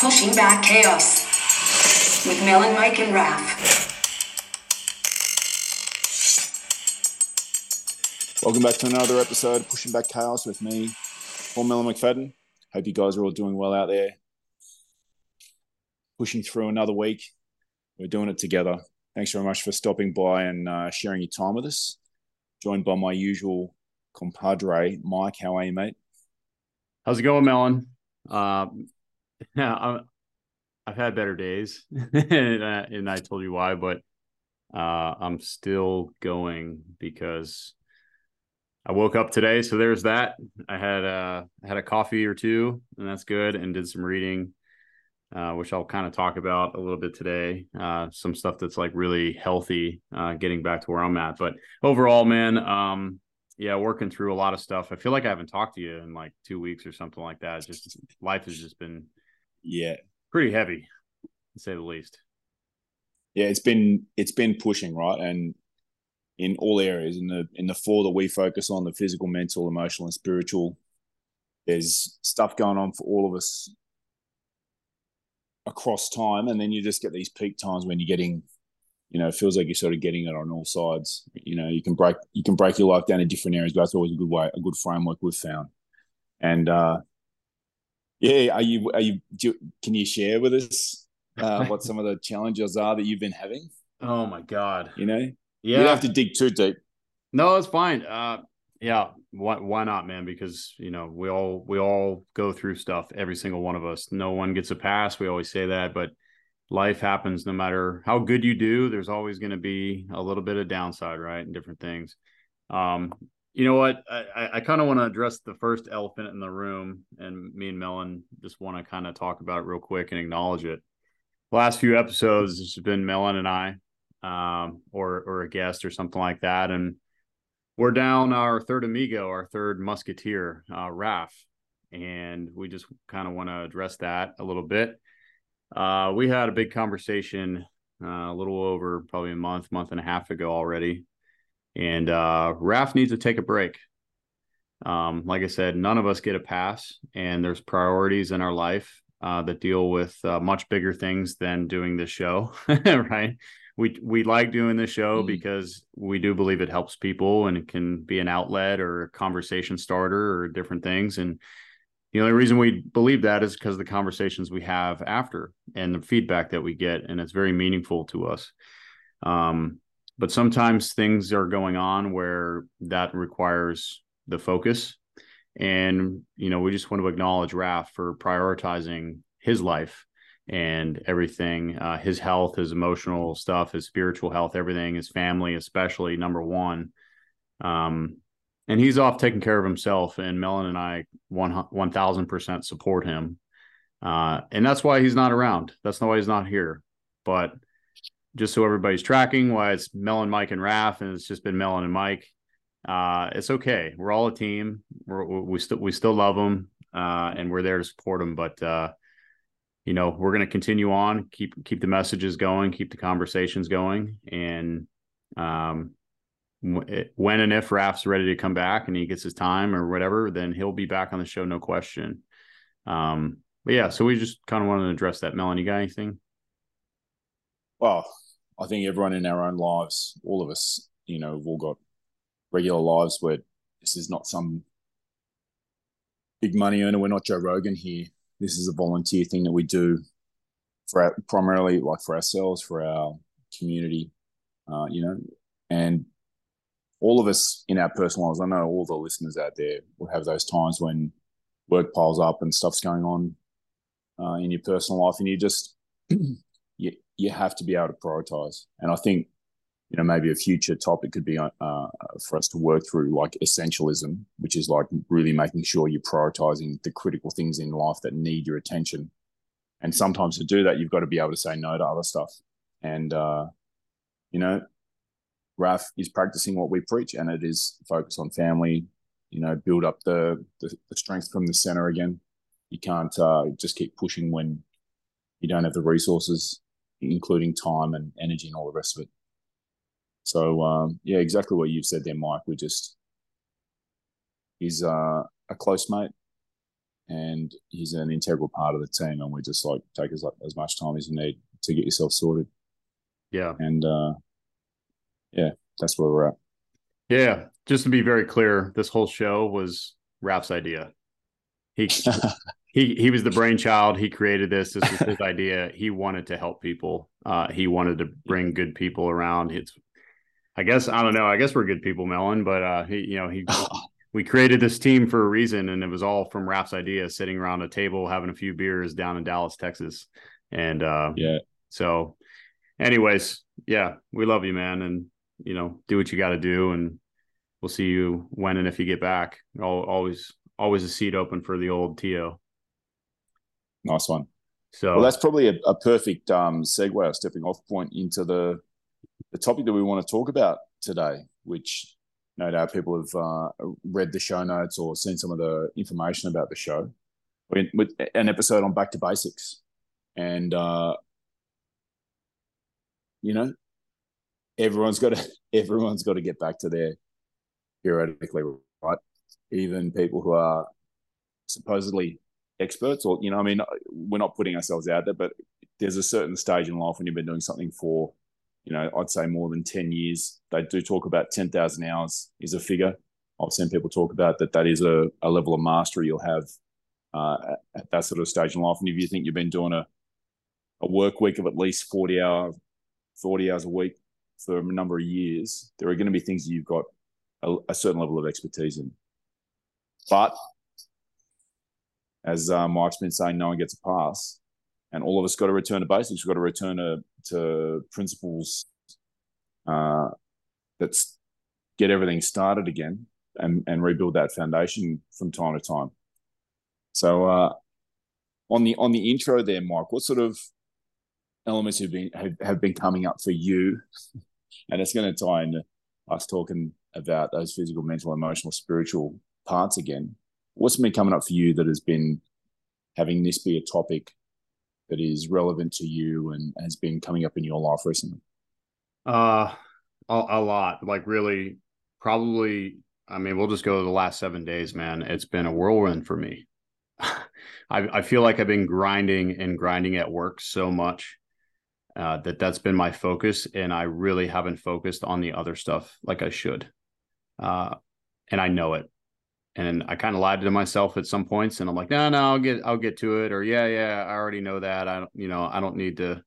Pushing Back Chaos with Mel and Mike, and Raph. Welcome back to another episode of Pushing Back Chaos with me, Paul Melon McFadden. Hope you guys are all doing well out there. Pushing through another week. We're doing it together. Thanks very much for stopping by and uh, sharing your time with us. Joined by my usual compadre, Mike. How are you, mate? How's it going, Melon? Uh, yeah, i have had better days, and, uh, and, I told you why, but uh, I'm still going because I woke up today. So there's that. I had uh, had a coffee or two, and that's good, and did some reading, uh, which I'll kind of talk about a little bit today. Uh, some stuff that's like really healthy, uh, getting back to where I'm at. But overall, man, um, yeah, working through a lot of stuff. I feel like I haven't talked to you in like two weeks or something like that. Just life has just been yeah. Pretty heavy to say the least. Yeah it's been it's been pushing right? And in all areas in the in the four that we focus on the physical mental emotional and spiritual there's stuff going on for all of us across time. And then you just get these peak times when you're getting you know it feels like you're sort of getting it on all sides. You know you can break you can break your life down in different areas but that's always a good way a good framework we've found. And uh yeah, are you are you do, can you share with us uh, what some of the challenges are that you've been having? Oh my god. You know? Yeah. You don't have to dig too deep. No, it's fine. Uh yeah, why why not, man? Because you know, we all we all go through stuff, every single one of us. No one gets a pass. We always say that, but life happens no matter how good you do, there's always going to be a little bit of downside, right? And different things. Um, you know what? I, I kind of want to address the first elephant in the room, and me and Melon just want to kind of talk about it real quick and acknowledge it. Last few episodes, it's been Melon and I, um, or or a guest or something like that, and we're down our third amigo, our third musketeer, uh, Raf, and we just kind of want to address that a little bit. Uh, we had a big conversation uh, a little over probably a month, month and a half ago already and uh, Raf needs to take a break. Um, like I said, none of us get a pass, and there's priorities in our life uh, that deal with uh, much bigger things than doing this show, right? We we like doing this show mm. because we do believe it helps people and it can be an outlet or a conversation starter or different things. And the only reason we believe that is because the conversations we have after and the feedback that we get, and it's very meaningful to us. Um, but sometimes things are going on where that requires the focus. And you know we just want to acknowledge raf for prioritizing his life and everything uh, his health his emotional stuff his spiritual health everything his family especially number one. Um, and he's off taking care of himself and melon and i 1000% support him. Uh, and that's why he's not around. That's not why he's not here. But just so everybody's tracking why it's Melon, Mike, and Raf, and it's just been Melon and Mike. Uh, it's okay. We're all a team. We're, we still we still love them, uh, and we're there to support them. But uh, you know, we're going to continue on, keep keep the messages going, keep the conversations going, and um, when and if Raf's ready to come back and he gets his time or whatever, then he'll be back on the show, no question. Um, but yeah, so we just kind of wanted to address that. Melon, you got anything? Well, I think everyone in our own lives, all of us, you know, we've all got regular lives where this is not some big money earner. We're not Joe Rogan here. This is a volunteer thing that we do for our, primarily like for ourselves, for our community, uh, you know, and all of us in our personal lives. I know all the listeners out there will have those times when work piles up and stuff's going on uh, in your personal life, and you just you have to be able to prioritize. And I think you know maybe a future topic could be uh, for us to work through like essentialism, which is like really making sure you're prioritizing the critical things in life that need your attention. And sometimes to do that, you've got to be able to say no to other stuff. And uh, you know, Raf is practicing what we preach, and it is focus on family. You know, build up the the, the strength from the center again. You can't uh, just keep pushing when you don't have the resources including time and energy and all the rest of it. So um, yeah, exactly what you've said there, Mike. We just he's uh, a close mate, and he's an integral part of the team. And we just like take as as much time as you need to get yourself sorted. Yeah, and uh, yeah, that's where we're at. Yeah, just to be very clear, this whole show was Raf's idea. He he he was the brainchild. He created this. This was his idea. He wanted to help people. Uh, he wanted to bring good people around. It's, I guess I don't know. I guess we're good people, Melon. But uh, he, you know, he we created this team for a reason, and it was all from Raf's idea. Sitting around a table having a few beers down in Dallas, Texas, and uh, yeah. So, anyways, yeah, we love you, man, and you know, do what you got to do, and we'll see you when and if you get back. I'll Always, always a seat open for the old Tio. Nice one. So well, that's probably a, a perfect um, segue, a stepping off point into the the topic that we want to talk about today, which no doubt people have uh, read the show notes or seen some of the information about the show. With an episode on back to basics, and uh, you know, everyone's got to everyone's got to get back to their periodically, right? Even people who are supposedly experts or you know i mean we're not putting ourselves out there but there's a certain stage in life when you've been doing something for you know i'd say more than 10 years. They do talk about 10,000 hours is a figure. I've seen people talk about that that is a, a level of mastery you'll have uh, at that sort of stage in life. And if you think you've been doing a, a work week of at least 40 hour 40 hours a week for a number of years there are going to be things that you've got a, a certain level of expertise in but as uh, Mike's been saying, no one gets a pass, and all of us got to return to basics. We've got to return to, to principles uh, that's get everything started again and, and rebuild that foundation from time to time. So, uh, on the on the intro there, Mike, what sort of elements have been have, have been coming up for you? and it's going to tie into us talking about those physical, mental, emotional, spiritual parts again what's been coming up for you that has been having this be a topic that is relevant to you and has been coming up in your life recently? Uh, a, a lot. Like really, probably. I mean, we'll just go to the last seven days, man. It's been a whirlwind for me. I, I feel like I've been grinding and grinding at work so much uh, that that's been my focus, and I really haven't focused on the other stuff like I should. Uh, and I know it and I kind of lied to myself at some points, and I'm like, no, no, I'll get, I'll get to it, or yeah, yeah, I already know that. I don't, you know, I don't need to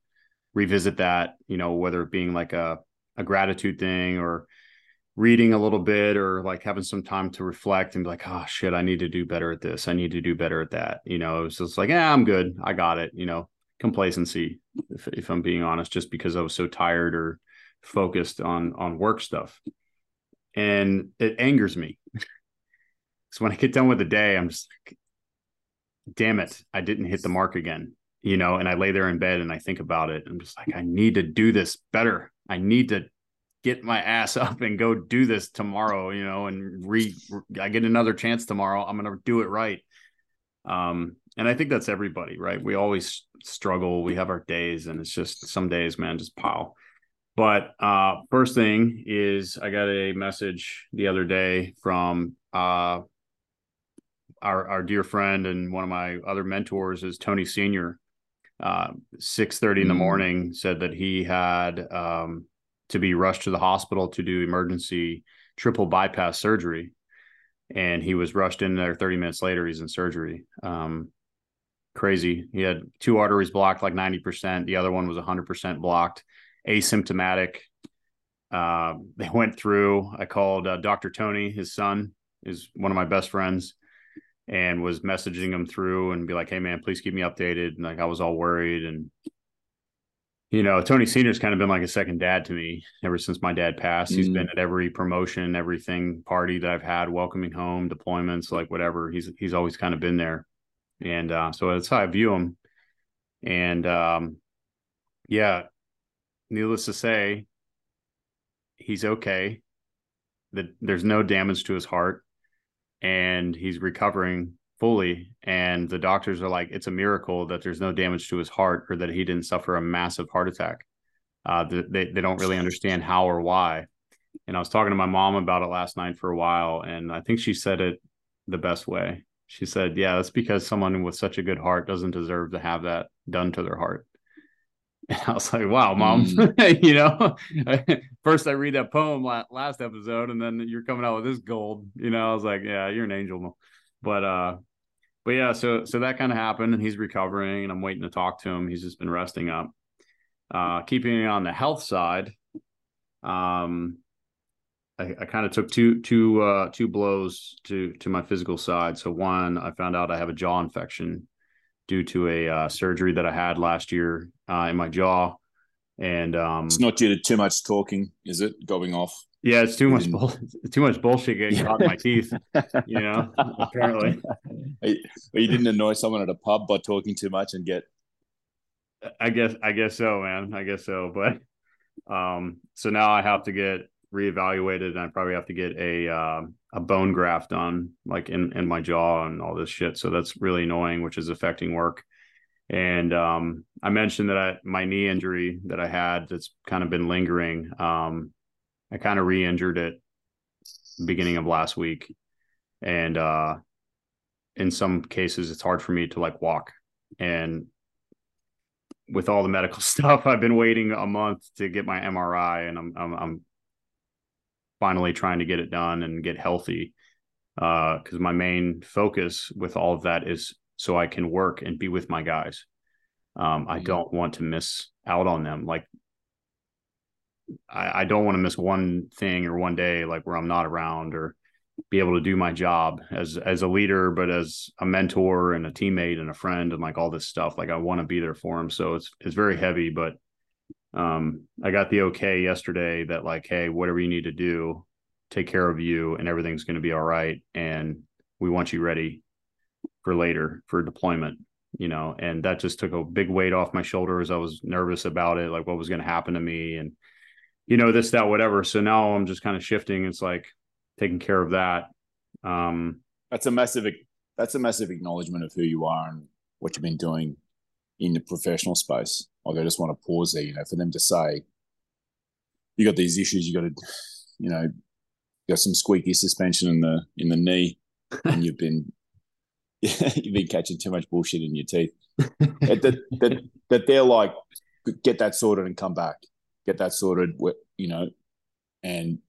revisit that. You know, whether it being like a a gratitude thing or reading a little bit or like having some time to reflect and be like, oh shit, I need to do better at this. I need to do better at that. You know, it was just like, yeah, I'm good. I got it. You know, complacency, if, if I'm being honest, just because I was so tired or focused on on work stuff. And it angers me So when I get done with the day, I'm just like, damn it, I didn't hit the mark again. You know, and I lay there in bed and I think about it. I'm just like, I need to do this better. I need to get my ass up and go do this tomorrow, you know, and re I get another chance tomorrow. I'm gonna do it right. Um, and I think that's everybody, right? We always struggle. We have our days, and it's just some days, man, just pile. But uh, first thing is, I got a message the other day from uh, our our dear friend and one of my other mentors is Tony Senior. Uh, six thirty in the mm. morning said that he had um, to be rushed to the hospital to do emergency triple bypass surgery, and he was rushed in there. Thirty minutes later, he's in surgery. Um, crazy. He had two arteries blocked, like ninety percent. The other one was hundred percent blocked, asymptomatic. Uh, they went through. I called uh, Dr. Tony, his son, is one of my best friends and was messaging him through and be like, "Hey man, please keep me updated." And like I was all worried, and you know, Tony Senior's kind of been like a second dad to me ever since my dad passed. Mm-hmm. He's been at every promotion, everything party that I've had, welcoming home, deployments, like whatever. He's he's always kind of been there, and uh, so that's how I view him. And um, yeah, needless to say, he's okay. That there's no damage to his heart and he's recovering fully and the doctors are like it's a miracle that there's no damage to his heart or that he didn't suffer a massive heart attack. Uh, they, they don't really understand how or why. And i was talking to my mom about it last night for a while and i think she said it the best way. She said, "Yeah, that's because someone with such a good heart doesn't deserve to have that done to their heart." And I was like, "Wow, mom, mm. you know." First, I read that poem last episode, and then you're coming out with this gold. You know, I was like, "Yeah, you're an angel." But uh, but yeah, so so that kind of happened, and he's recovering, and I'm waiting to talk to him. He's just been resting up. Uh, keeping it on the health side, um, I, I kind of took two two uh, two blows to to my physical side. So one, I found out I have a jaw infection due to a uh, surgery that I had last year uh, in my jaw, and um, it's not due to too much talking, is it? Going off. Yeah, it's too much bull- too much bullshit getting caught in my teeth. You know, apparently. you didn't annoy someone at a pub by talking too much and get. I guess I guess so, man. I guess so, but um, so now I have to get reevaluated and I probably have to get a uh, a bone graft done like in in my jaw and all this shit. So that's really annoying, which is affecting work. And um, I mentioned that I, my knee injury that I had that's kind of been lingering. Um, I kind of re-injured it beginning of last week, and uh, in some cases it's hard for me to like walk. And with all the medical stuff, I've been waiting a month to get my MRI, and I'm I'm, I'm finally trying to get it done and get healthy. Because uh, my main focus with all of that is so I can work and be with my guys. Um, I mm-hmm. don't want to miss out on them. Like I, I don't want to miss one thing or one day like where I'm not around or be able to do my job as as a leader, but as a mentor and a teammate and a friend and like all this stuff. Like I want to be there for them. So it's it's very heavy, but um, I got the okay yesterday that like, hey, whatever you need to do, take care of you, and everything's going to be all right. And we want you ready for later for deployment. You know, and that just took a big weight off my shoulders. I was nervous about it, like what was going to happen to me, and you know this, that, whatever. So now I'm just kind of shifting. It's like taking care of that. Um, that's a massive. That's a massive acknowledgement of who you are and what you've been doing in the professional space. Like I just want to pause there, you know, for them to say, you got these issues, you got to, you know, you got some squeaky suspension in the in the knee, and you've been you've been catching too much bullshit in your teeth. that, that that they're like, get that sorted and come back, get that sorted, you know, and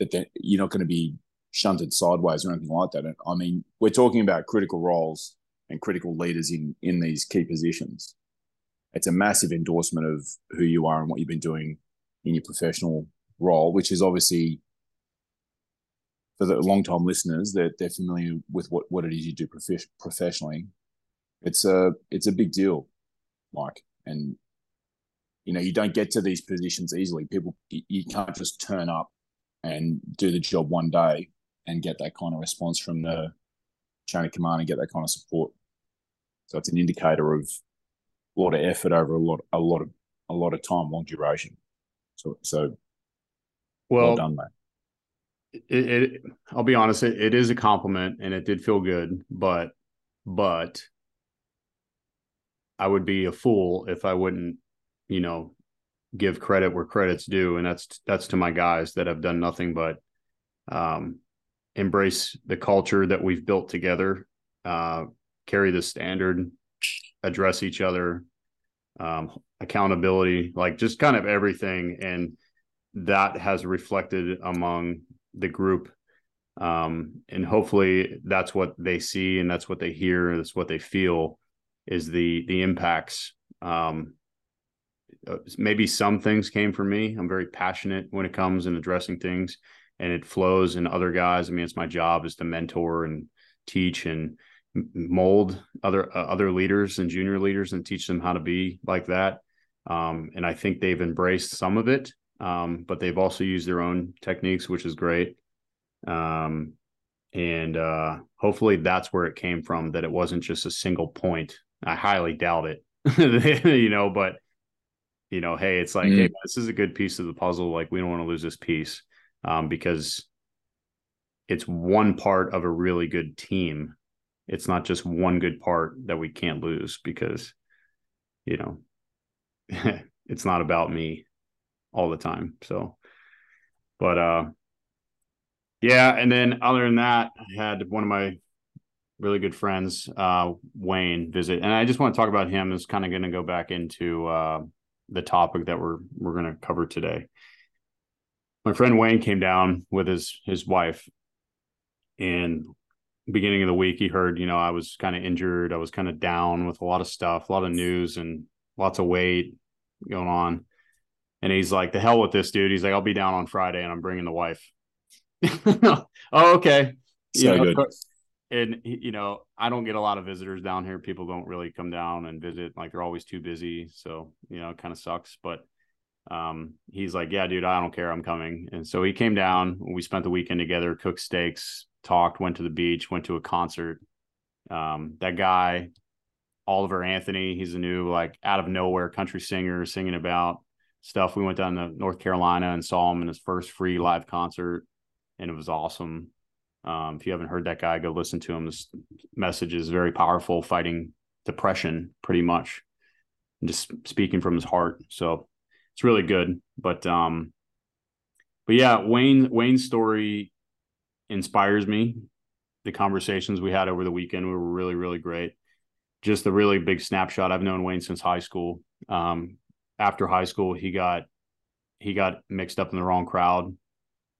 that you're not going to be shunted sideways or anything like that. And I mean, we're talking about critical roles and critical leaders in in these key positions. It's a massive endorsement of who you are and what you've been doing in your professional role, which is obviously for the long time listeners that they're, they're familiar with what, what it is you do prof- professionally. It's a it's a big deal, Mike, and you know you don't get to these positions easily. People you can't just turn up and do the job one day and get that kind of response from the chain of command and get that kind of support. So it's an indicator of a lot of effort over a lot, a lot of, a lot of time, long duration. So, so well, well done, mate. It, it, I'll be honest, it, it is a compliment, and it did feel good, but, but I would be a fool if I wouldn't, you know, give credit where credit's due, and that's that's to my guys that have done nothing but um, embrace the culture that we've built together. Uh, carry the standard, address each other, um, accountability, like just kind of everything. And that has reflected among the group. Um, and hopefully that's what they see and that's what they hear, and that's what they feel is the the impacts. Um, uh, maybe some things came from me. I'm very passionate when it comes in addressing things and it flows in other guys. I mean, it's my job is to mentor and teach and mold other uh, other leaders and junior leaders and teach them how to be like that. Um, and I think they've embraced some of it, um, but they've also used their own techniques, which is great. Um, and uh, hopefully that's where it came from. That it wasn't just a single point. I highly doubt it, you know. But you know, hey, it's like, mm. hey, this is a good piece of the puzzle. Like, we don't want to lose this piece um, because it's one part of a really good team it's not just one good part that we can't lose because you know it's not about me all the time so but uh yeah and then other than that i had one of my really good friends, uh, Wayne, visit, and I just want to talk about him. Is kind of going to go back into uh, the topic that we're we're going to cover today. My friend Wayne came down with his his wife, and beginning of the week he heard you know I was kind of injured. I was kind of down with a lot of stuff, a lot of news, and lots of weight going on. And he's like, "The hell with this, dude." He's like, "I'll be down on Friday, and I'm bringing the wife." oh, okay. So you know, good. and you know i don't get a lot of visitors down here people don't really come down and visit like they're always too busy so you know it kind of sucks but um he's like yeah dude i don't care. I'm coming. And so he came down. We spent the weekend together cooked steaks talked went to the beach went to a concert. Um that guy oliver anthony he's a new like out of nowhere country singer singing about stuff. We went down to north carolina and saw him in his first free live concert and it was awesome. Um, if you haven't heard that guy, go listen to him. This message is very powerful, fighting depression pretty much, just speaking from his heart. So it's really good. But um, but yeah, Wayne Wayne's story inspires me. The conversations we had over the weekend were really really great. Just a really big snapshot. I've known Wayne since high school. Um, after high school, he got he got mixed up in the wrong crowd,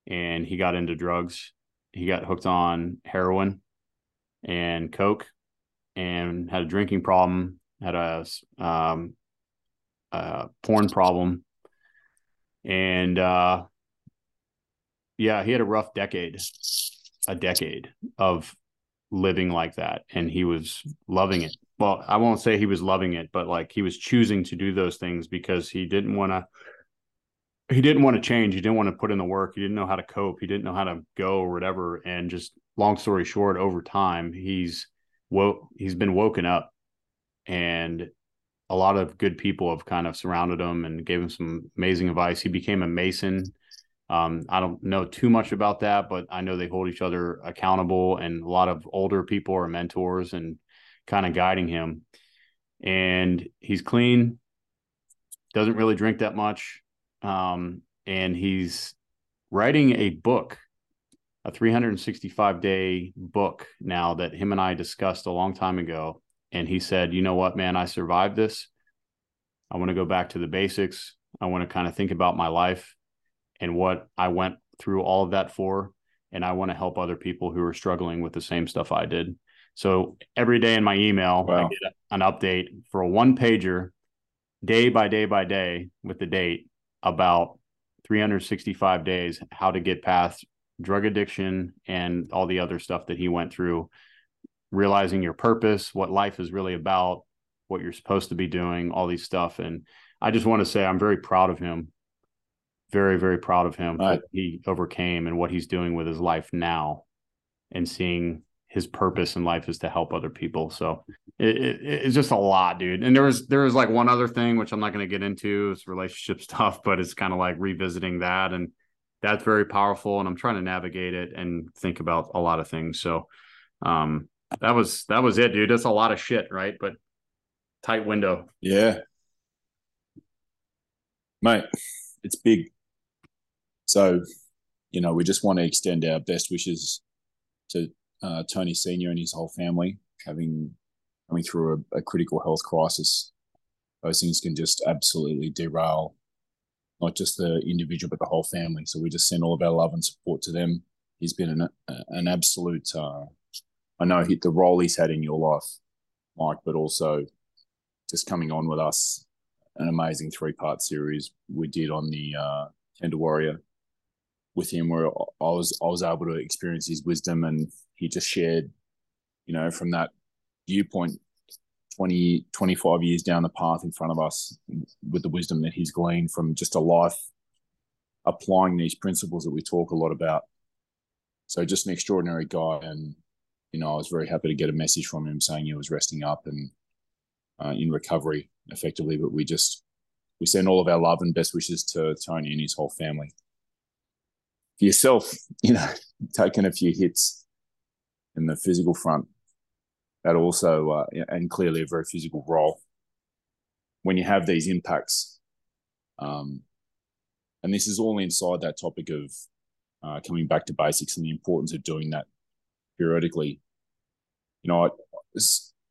and he got into drugs he got hooked on heroin and coke and had a drinking problem had a, um, a porn problem and uh, yeah he had a rough decade a decade of living like that and he was loving it well i won't say he was loving it but like he was choosing to do those things because he didn't want to he didn't want to change. He didn't want to put in the work. He didn't know how to cope. He didn't know how to go or whatever. And just long story short, over time, he's woke. He's been woken up, and a lot of good people have kind of surrounded him and gave him some amazing advice. He became a mason. Um, I don't know too much about that, but I know they hold each other accountable, and a lot of older people are mentors and kind of guiding him. And he's clean, doesn't really drink that much um, and he's writing a book, a 365 day book now that him and I discussed a long time ago. And he said, you know what, man, I survived this. I want to go back to the basics. I want to kind of think about my life and what I went through all of that for. And I want to help other people who are struggling with the same stuff I did. So every day in my email, wow. I get an update for a one pager, day by day by day with the date about 365 days how to get past drug addiction and all the other stuff that he went through realizing your purpose what life is really about what you're supposed to be doing all these stuff and i just want to say i'm very proud of him very very proud of him right. he overcame and what he's doing with his life now and seeing his purpose in life is to help other people. So it, it, it's just a lot, dude. And there was there was like one other thing which I'm not going to get into. It's relationship stuff, but it's kind of like revisiting that, and that's very powerful. And I'm trying to navigate it and think about a lot of things. So um, that was that was it, dude. That's a lot of shit, right? But tight window. Yeah, mate, it's big. So, you know, we just want to extend our best wishes to uh, Tony Senior and his whole family having coming through a, a, critical health crisis. Those things can just absolutely derail not just the individual but the whole family. So we just send all of our love and support to them. He's been an an absolute. Uh, I know he, the role he's had in your life, Mike, but also just coming on with us. An amazing three part series we did on the uh, Tender Warrior with him, where I was I was able to experience his wisdom and he just shared, you know, from that viewpoint, 20, 25 years down the path in front of us with the wisdom that he's gleaned from just a life applying these principles that we talk a lot about. So just an extraordinary guy. And, you know, I was very happy to get a message from him saying he was resting up and uh, in recovery effectively. But we just, we send all of our love and best wishes to Tony and his whole family. For yourself, you know, taking a few hits in the physical front, that also uh, and clearly a very physical role. When you have these impacts, um, and this is all inside that topic of uh, coming back to basics and the importance of doing that periodically. you know, I,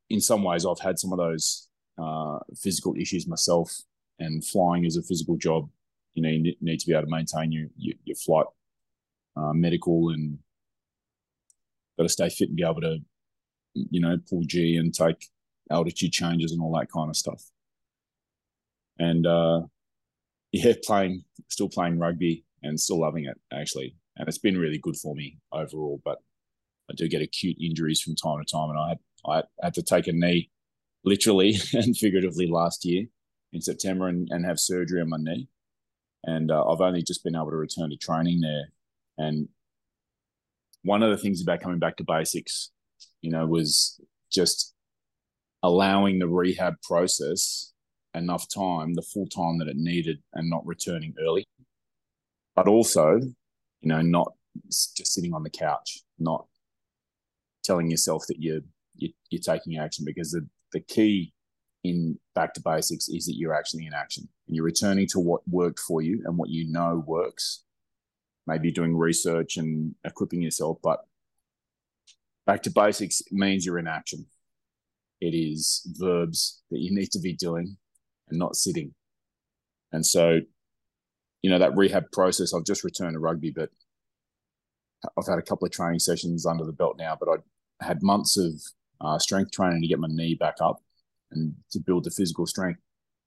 in some ways, I've had some of those uh, physical issues myself, and flying is a physical job. You know, you need to be able to maintain your your, your flight uh, medical and got to stay fit and be able to, you know, pull G and take altitude changes and all that kind of stuff. And uh, yeah, playing, still playing rugby and still loving it actually, and it's been really good for me overall. But I do get acute injuries from time to time, and I had I had to take a knee, literally and figuratively, last year in September and, and have surgery on my knee. And uh, I've only just been able to return to training there. And one of the things about coming back to basics, you know, was just allowing the rehab process enough time, the full time that it needed, and not returning early. But also, you know, not just sitting on the couch, not telling yourself that you're you're, you're taking action because the, the key in back to basics is that you're actually in action and you're returning to what worked for you and what you know works. Maybe doing research and equipping yourself, but back to basics means you're in action. It is verbs that you need to be doing and not sitting. And so, you know, that rehab process, I've just returned to rugby, but I've had a couple of training sessions under the belt now, but I had months of uh, strength training to get my knee back up and to build the physical strength.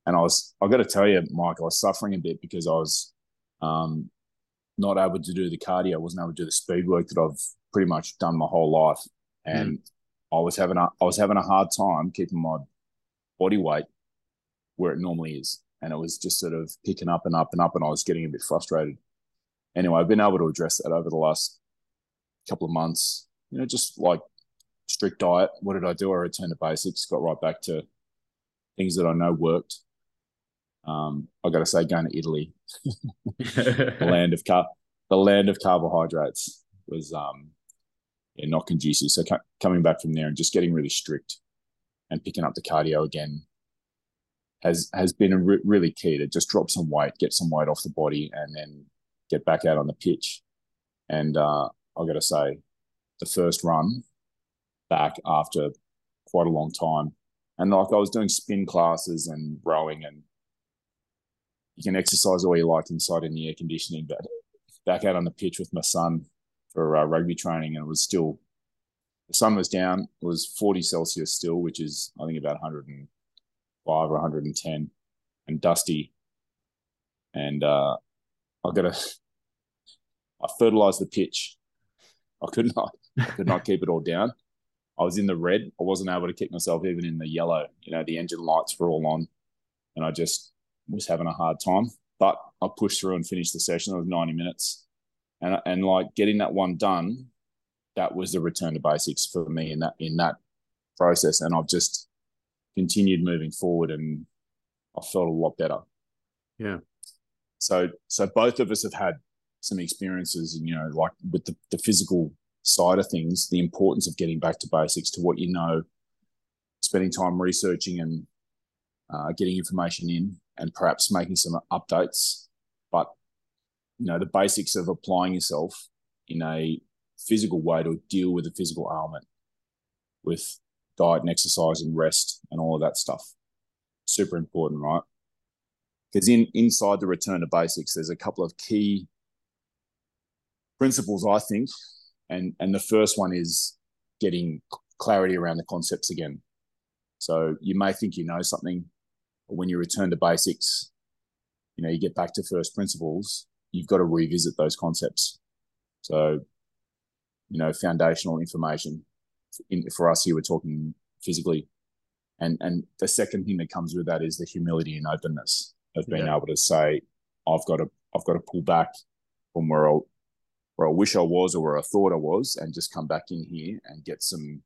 And I was, I got to tell you, Mike, I was suffering a bit because I was um, not able to do the cardio. I wasn't able to do the speed work that I've pretty much done my whole life, and mm. I was having a, I was having a hard time keeping my body weight where it normally is, and it was just sort of picking up and up and up, and I was getting a bit frustrated. Anyway, I've been able to address that over the last couple of months. You know, just like strict diet. What did I do? I returned to basics, got right back to things that I know worked. Um, I got to say, going to Italy, the land of car, the land of carbohydrates was um, yeah, not conducive. So coming back from there and just getting really strict and picking up the cardio again has has been a re- really key to just drop some weight, get some weight off the body, and then get back out on the pitch. And uh, I got to say, the first run back after quite a long time. And like I was doing spin classes and rowing, and you can exercise all you like inside in the air conditioning, but back out on the pitch with my son for uh, rugby training, and it was still the sun was down. It was 40 Celsius still, which is I think about 105 or 110, and dusty. And uh, I got to I fertilized the pitch. I could not I could not keep it all down. I was in the red. I wasn't able to kick myself even in the yellow. You know, the engine lights were all on, and I just was having a hard time. But I pushed through and finished the session. It was ninety minutes, and and like getting that one done, that was the return to basics for me in that in that process. And I've just continued moving forward, and I felt a lot better. Yeah. So so both of us have had some experiences, and you know, like with the, the physical side of things, the importance of getting back to basics to what you know, spending time researching and uh, getting information in, and perhaps making some updates. But you know, the basics of applying yourself in a physical way to deal with a physical ailment with diet and exercise and rest and all of that stuff. Super important, right? Because in inside the return to basics, there's a couple of key principles I think and and the first one is getting clarity around the concepts again. So you may think you know something, but when you return to basics, you know you get back to first principles. You've got to revisit those concepts. So, you know, foundational information. In, for us here, we're talking physically, and and the second thing that comes with that is the humility and openness of being yeah. able to say, I've got to I've got to pull back from where where I wish I was or where I thought I was, and just come back in here and get some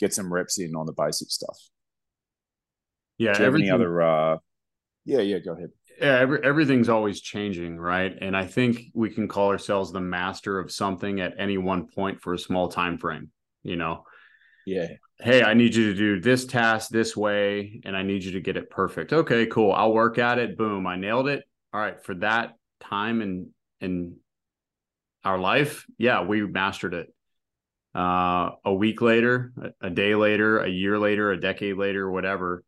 get some reps in on the basic stuff. Yeah. any other? Uh, yeah, yeah. Go ahead. Yeah, every, everything's always changing, right? And I think we can call ourselves the master of something at any one point for a small time frame. You know. Yeah. Hey, I need you to do this task this way, and I need you to get it perfect. Okay, cool. I'll work at it. Boom, I nailed it. All right, for that time and and our life, yeah, we mastered it. uh, a week later, a, day later, a year later, a decade later, whatever,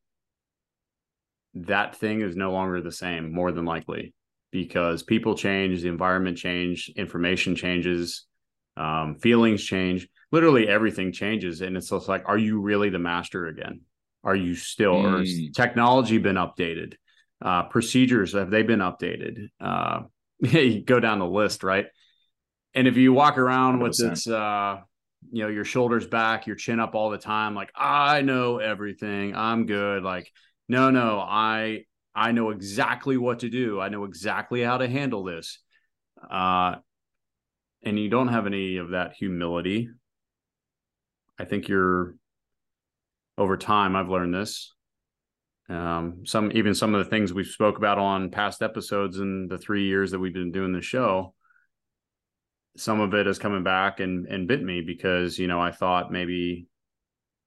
that thing is no longer the same, more than likely, because people change, the environment change, information changes, um, feelings change, literally everything changes. And it's just like, are you really the master again? Are you still, mm. or has mm. technology been updated? Uh, procedures have they been updated? Uh, you go down the list, right? And if you walk around 100%. with this, uh, you know, your shoulders back, your chin up all the time, like I know everything, I'm good. Like, no, no, I I know exactly what to do. I know exactly how to handle this. Uh, and you don't have any of that humility. I think you're over time. I've learned this. Um, some even some of the things we've spoke about on past episodes in the three years that we've been doing the show some of it is coming back and and bit me because you know I thought maybe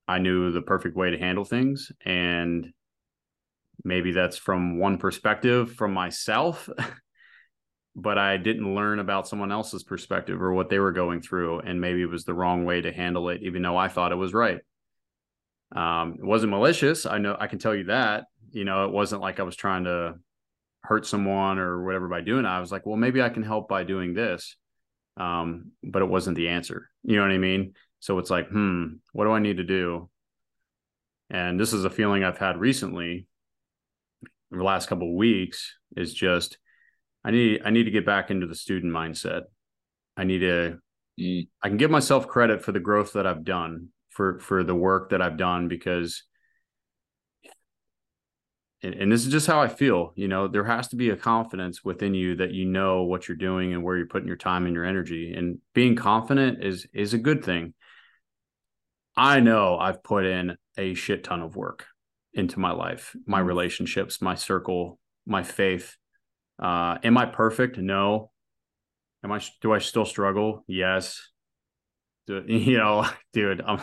I knew the perfect way to handle things and maybe that's from one perspective from myself but I didn't learn about someone else's perspective or what they were going through and maybe it was the wrong way to handle it even though I thought it was right. Um, it wasn't malicious. I know I can tell you that you know it wasn't like I was trying to hurt someone or whatever by doing it. I was like well maybe I can help by doing this um, but it wasn't the answer. You know what I mean? So it's like, hmm, what do I need to do? And this is a feeling I've had recently, in the last couple of weeks, is just I need I need to get back into the student mindset. I need to mm. I can give myself credit for the growth that I've done, for for the work that I've done because and, and this is just how I feel. You know, there has to be a confidence within you that you know what you're doing and where you're putting your time and your energy. And being confident is is a good thing. I know I've put in a shit ton of work into my life, my mm-hmm. relationships, my circle, my faith. Uh, am I perfect? No. Am I? Do I still struggle? Yes. Do, you know, dude, I'm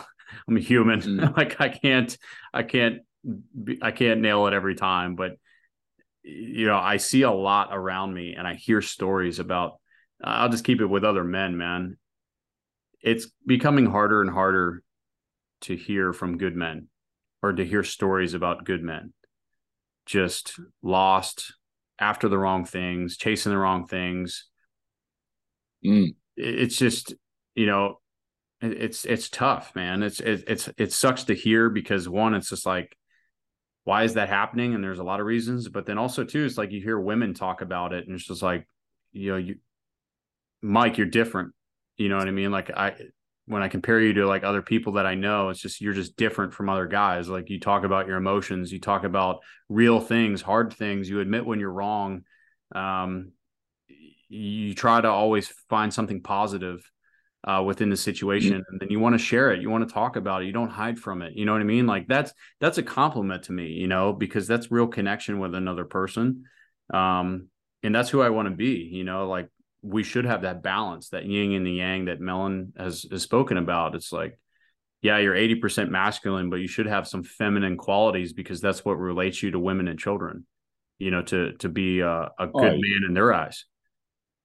I'm a human. Mm. like I can't I can't I can't nail it every time, but you know, I see a lot around me and I hear stories about I'll just keep it with other men, man. It's becoming harder and harder to hear from good men or to hear stories about good men just lost after the wrong things, chasing the wrong things. Mm. It's just, you know, it's it's tough, man. It's it, it's it sucks to hear because one, it's just like why is that happening? And there's a lot of reasons, but then also too, it's like you hear women talk about it, and it's just like, you know, you, Mike, you're different. You know what I mean? Like I, when I compare you to like other people that I know, it's just you're just different from other guys. Like you talk about your emotions, you talk about real things, hard things. You admit when you're wrong. Um, you try to always find something positive uh, within the situation mm-hmm. and then you want to share it you want to talk about it you don't hide from it you know what i mean? Like that's that's a compliment to me you know because that's real connection with another person um and that's who i want to be you know? Like we should have that balance that yin and the yang that melon has, has spoken about. It's like yeah you're 80% masculine but you should have some feminine qualities because that's what relates you to women and children you know to to be a, a oh, good oh, man in their eyes.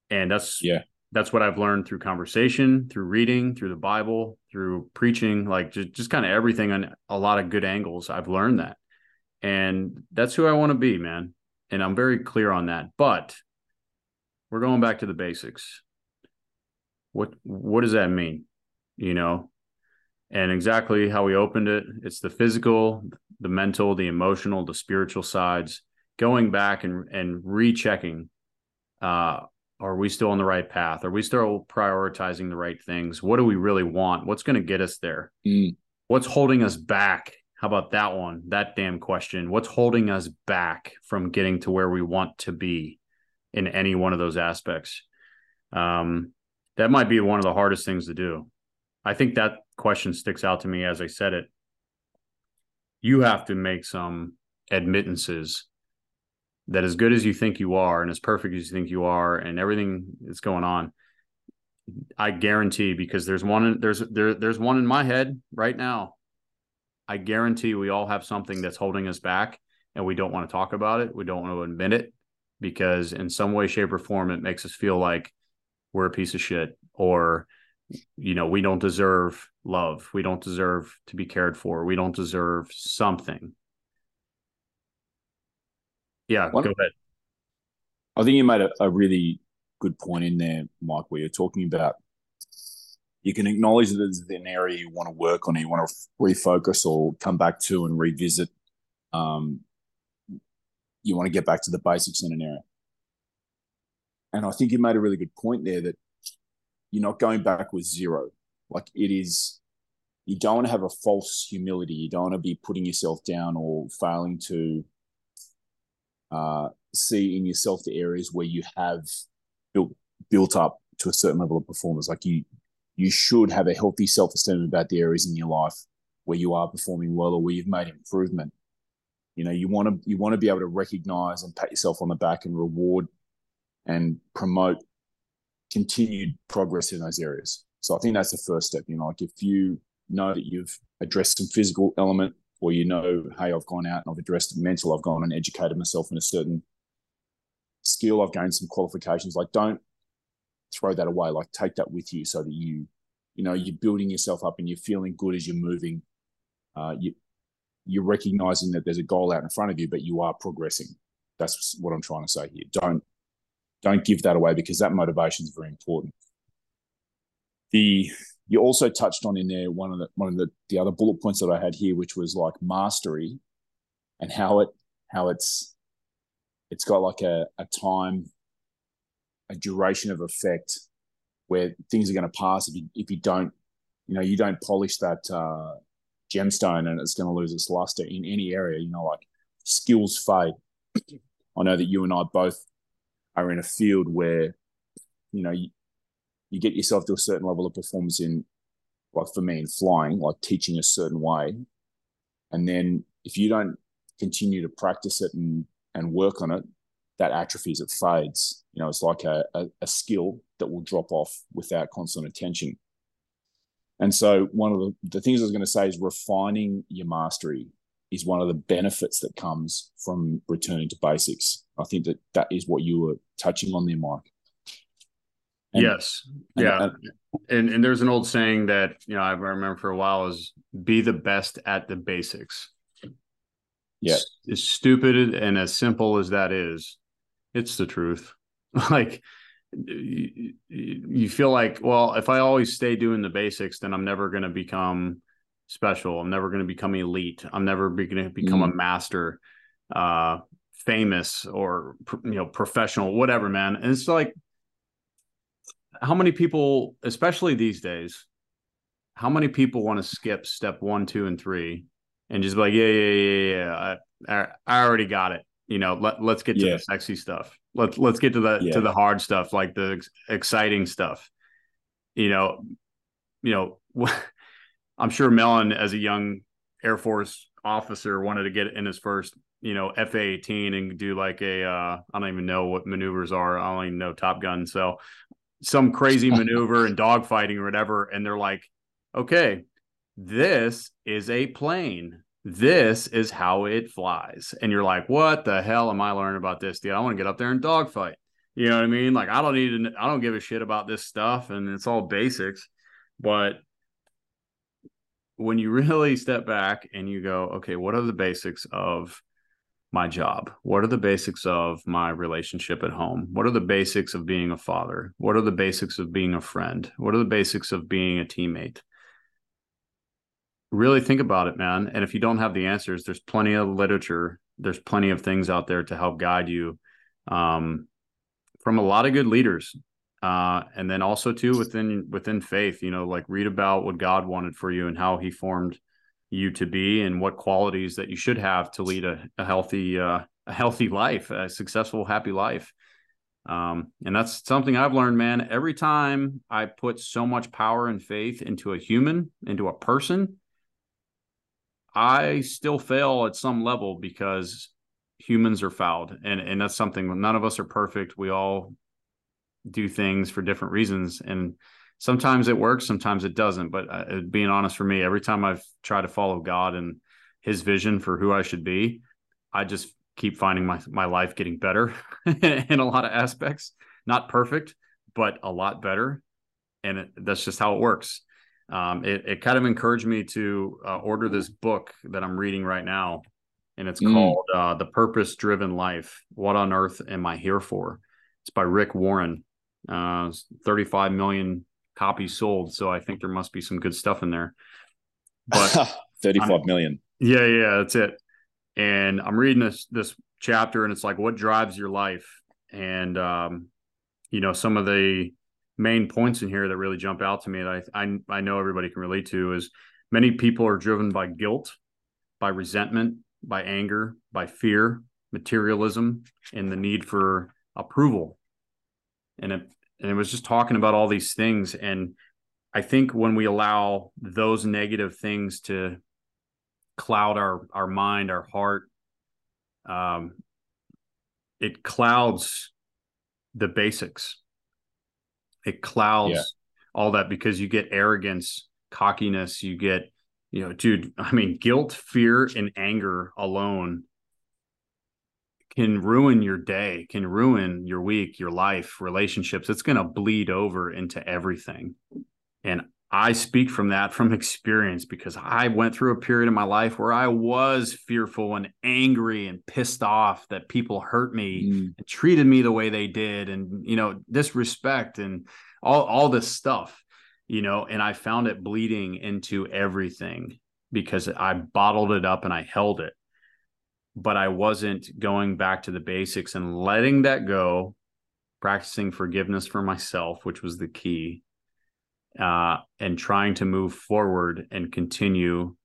And that's yeah that's what I've learned through conversation, through reading, through the Bible, through preaching, like just, just kind of everything on a lot of good angles. I've learned that. And that's who I want to be, man. And I'm very clear on that. But we're going back to the basics. What what does that mean? You know? And exactly how we opened it, it's the physical, the mental, the emotional, the spiritual sides, going back and and rechecking uh are we still on the right path? Are we still prioritizing the right things? What do we really want? What's going to get us there? Mm. What's holding us back? How about that one? That damn question. What's holding us back from getting to where we want to be in any one of those aspects? Um, that might be one of the hardest things to do. I think that question sticks out to me as I said it. You have to make some admittances that as good as you think you are and as perfect as you think you are and everything that's going on i guarantee because there's one there's there there's one in my head right now i guarantee we all have something that's holding us back and we don't want to talk about it we don't want to admit it because in some way shape or form it makes us feel like we're a piece of shit or you know, we don't deserve love. We don't deserve to be cared for. We don't deserve something. Yeah, One- go ahead. I think you made a, a really good point in there, Mike, where you're talking about you can acknowledge that there's an area you want to work on, you want to refocus or come back to and revisit. Um, you want to get back to the basics in an area. And I think you made a really good point there that you're not going back with zero. Like it is, you don't want to have a false humility. You don't want to be putting yourself down or failing to uh, see in yourself the areas where you have built built up to a certain level of performance. Like you, you should have a healthy self esteem about the areas in your life where you are performing well or where you've made improvement. You know, you want to you want to be able to recognize and pat yourself on the back and reward and promote continued progress in those areas. So I think that's the first step. You know, like if you know that you've addressed some physical element, or you know, hey, I've gone out and I've addressed mental, I've gone and educated myself in a certain skill, I've gained some qualifications. Like, don't throw that away. Like, take that with you so that you, you know, you're building yourself up and you're feeling good as you're moving. Uh, you, you're recognizing that there's a goal out in front of you, but you are progressing. That's what I'm trying to say here. Don't don't give that away because that motivation is very important. The you also touched on in there one of the one of the, the other bullet points that I had here, which was like mastery and how it how it's it's got like a, a time, a duration of effect where things are going to pass if you if you don't, you know, you don't polish that uh, gemstone and it's going to lose its luster in any area. You know, like skills fade. I know that you and I both are in a field where, you know, you, get yourself to a certain level of performance in, like for me in flying, like teaching a certain way, and then if you don't continue to practice it and and work on it, that atrophies, it fades. You know, it's like a, a, a skill that will drop off without constant attention. And so, one of the, the things I was going to say is refining your mastery is one of the benefits that comes from returning to basics. I think that that is what you were touching on there, Mike. And- yes. yeah. and- and and there's an old saying that you know I remember for a while is be the best at the basics. Yeah. As, as stupid and as simple as that is, it's the truth. like you, you feel like, well, if I always stay doing the basics, then I'm never going to become special. I'm never going to become elite. I'm never going to become a master, uh, famous or you know professional, whatever, man. And it's like how many people, especially these days, how many people want to skip step one, two, and three and just be like, yeah, yeah, yeah, yeah, I, I already got it. You know, let let's get to Yeah. the sexy stuff. Let's let's get to the Yeah. to the hard stuff, like the ex- exciting stuff. You know, you know, I'm sure Melon, as a young Air Force officer, wanted to get in his first, you know, FA 18 and do like a, uh, I don't even know what maneuvers are. I don't even know Top Gun. So some crazy maneuver and dogfighting or whatever. And they're like, okay, this is a plane. This is how it flies. And you're like, what the hell am I learning about this, dude? I want to get up there and dogfight. You know what I mean? Like, I don't need to, I don't give a shit about this stuff. And it's all basics. But when you really step back and you go, okay, what are the basics of my job? What are the basics of my relationship at home? What are the basics of being a father? What are the basics of being a friend? What are the basics of being a teammate? Really think about it, man. And if you don't have the answers, there's plenty of literature, there's plenty of things out there to help guide you um, from a lot of good leaders. Uh, and then also too within within faith, you know, like read about what God wanted for you and how He formed you to be, and what qualities that you should have to lead a, a healthy uh, a healthy life, a successful, happy life. Um, and that's something I've learned, man. Every time I put so much power and faith into a human, into a person, I still fail at some level because humans are fouled, and and that's something. None of us are perfect. We all do things for different reasons, and sometimes it works, sometimes it doesn't. But uh, being honest, for me, every time I've tried to follow God and His vision for who I should be, I just keep finding my my life getting better in a lot of aspects. Not perfect, but a lot better. and it, that's just how it works. Um, it, it kind of encouraged me to uh, order this book that I'm reading right now, and it's Mm. called uh, "The Purpose Driven Life: What on Earth Am I Here For?" It's by Rick Warren. Uh, 35 million copies sold, so I think there must be some good stuff in there. But 35 million. yeah, yeah, that's it. And I'm reading this this chapter, and it's like, what drives your life? And um, you know, some of the main points in here that really jump out to me that I I, I know everybody can relate to is many people are driven by guilt, by resentment, by anger, by fear, materialism, and the need for approval. And it and it was just talking about all these things. And I think when we allow those negative things to cloud our our mind, our heart, um, it clouds the basics. It clouds Yeah. all that because you get arrogance, cockiness, you get, you know, dude, I mean, guilt, fear, and anger alone can ruin your day, can ruin your week, your life, relationships. It's going to bleed over into everything. And I speak from that from experience because I went through a period in my life where I was fearful and angry and pissed off that people hurt me Mm. and treated me the way they did and you know disrespect and all all this stuff you know and I found it bleeding into everything because I bottled it up and I held it but I wasn't going back to the basics and letting that go practicing forgiveness for myself which was the key uh, and trying to move forward and continue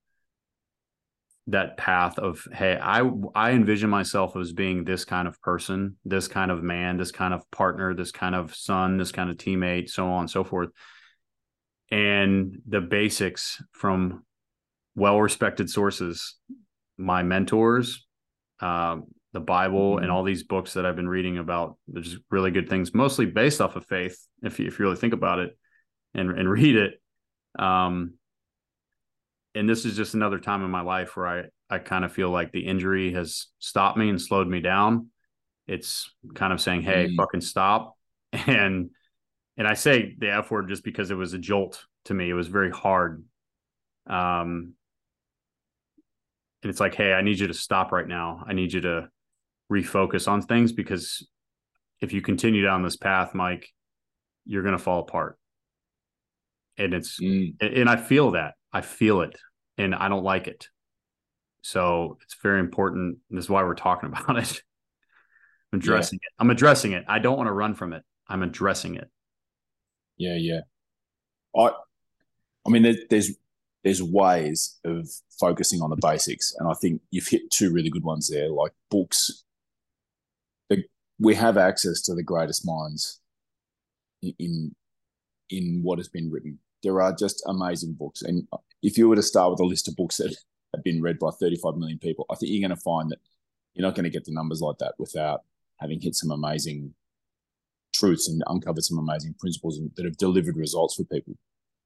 that path of hey i i envision myself as being this kind of person this kind of man this kind of partner this kind of son this kind of teammate so on and so forth. And the basics from well respected sources my mentors um, the bible and all these books that i've been reading about there's really good things mostly based off of faith if you, if you really think about it and and read it um and this is just another time in my life where I I kind of feel like the injury has stopped me and slowed me down. It's kind of saying, "Hey, Mm. fucking stop." And and I say the F word just because it was a jolt to me. It was very hard. Um and it's like, "Hey, I need you to stop right now. I need you to refocus on things because if you continue down this path, Mike, you're going to fall apart." And it's Mm. and I feel that. I feel it and I don't like it. So it's very important. This is why we're talking about it. I'm addressing it. I'm addressing it. I don't want to run from it. I'm addressing it. Yeah, yeah. I, I mean, there, there's there's ways of focusing on the basics, and I think you've hit two really good ones there. Like books, the, we have access to the greatest minds in, in in what has been written. There are just amazing books, and if you were to start with a list of books that have been read by 35 million people, I think you're going to find that you're not going to get the numbers like that without having hit some amazing truths and uncovered some amazing principles that have delivered results for people.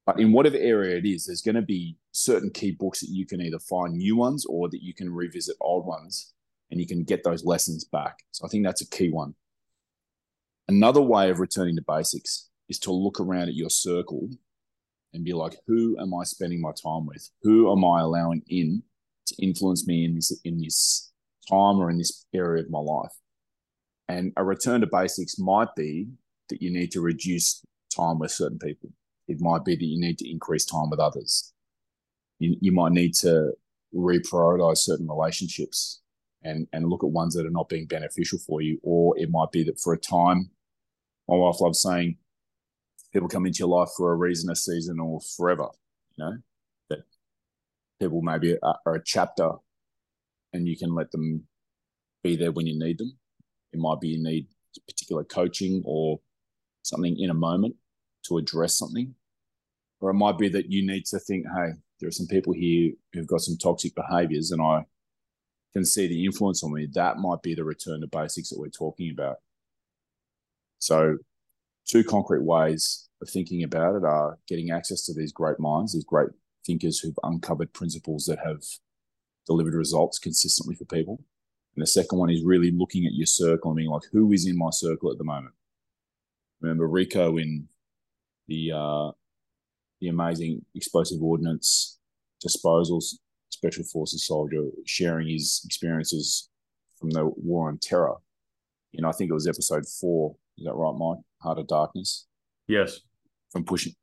But in whatever area it is, there's going to be certain key books that you can either find new ones or that you can revisit old ones and you can get those lessons back. So I think that's a key one. Another way of returning to basics is to look around at your circle and be like, who am I spending my time with? Who am I allowing in to influence me in this in this time or in this area of my life? And a return to basics might be that you need to reduce time with certain people. It might be that you need to increase time with others. You, you might need to reprioritize certain relationships and, and look at ones that are not being beneficial for you. Or it might be that for a time, my wife loves saying, people come into your life for a reason, a season, or forever. You know, that people maybe are, are a chapter and you can let them be there when you need them. It might be you need particular coaching or something in a moment to address something. Or it might be that you need to think, hey, there are some people here who've got some toxic behaviors and I can see the influence on me. That might be the return to basics that we're talking about. So, two concrete ways of thinking about it are getting access to these great minds, these great thinkers who've uncovered principles that have delivered results consistently for people. And the second one is really looking at your circle and being like, who is in my circle at the moment? Remember Rico in the uh, the amazing explosive ordnance disposals special forces soldier sharing his experiences from the war on terror. You know, I think it was episode four. Is that right, Mike? Heart of Darkness. Yes. From pushing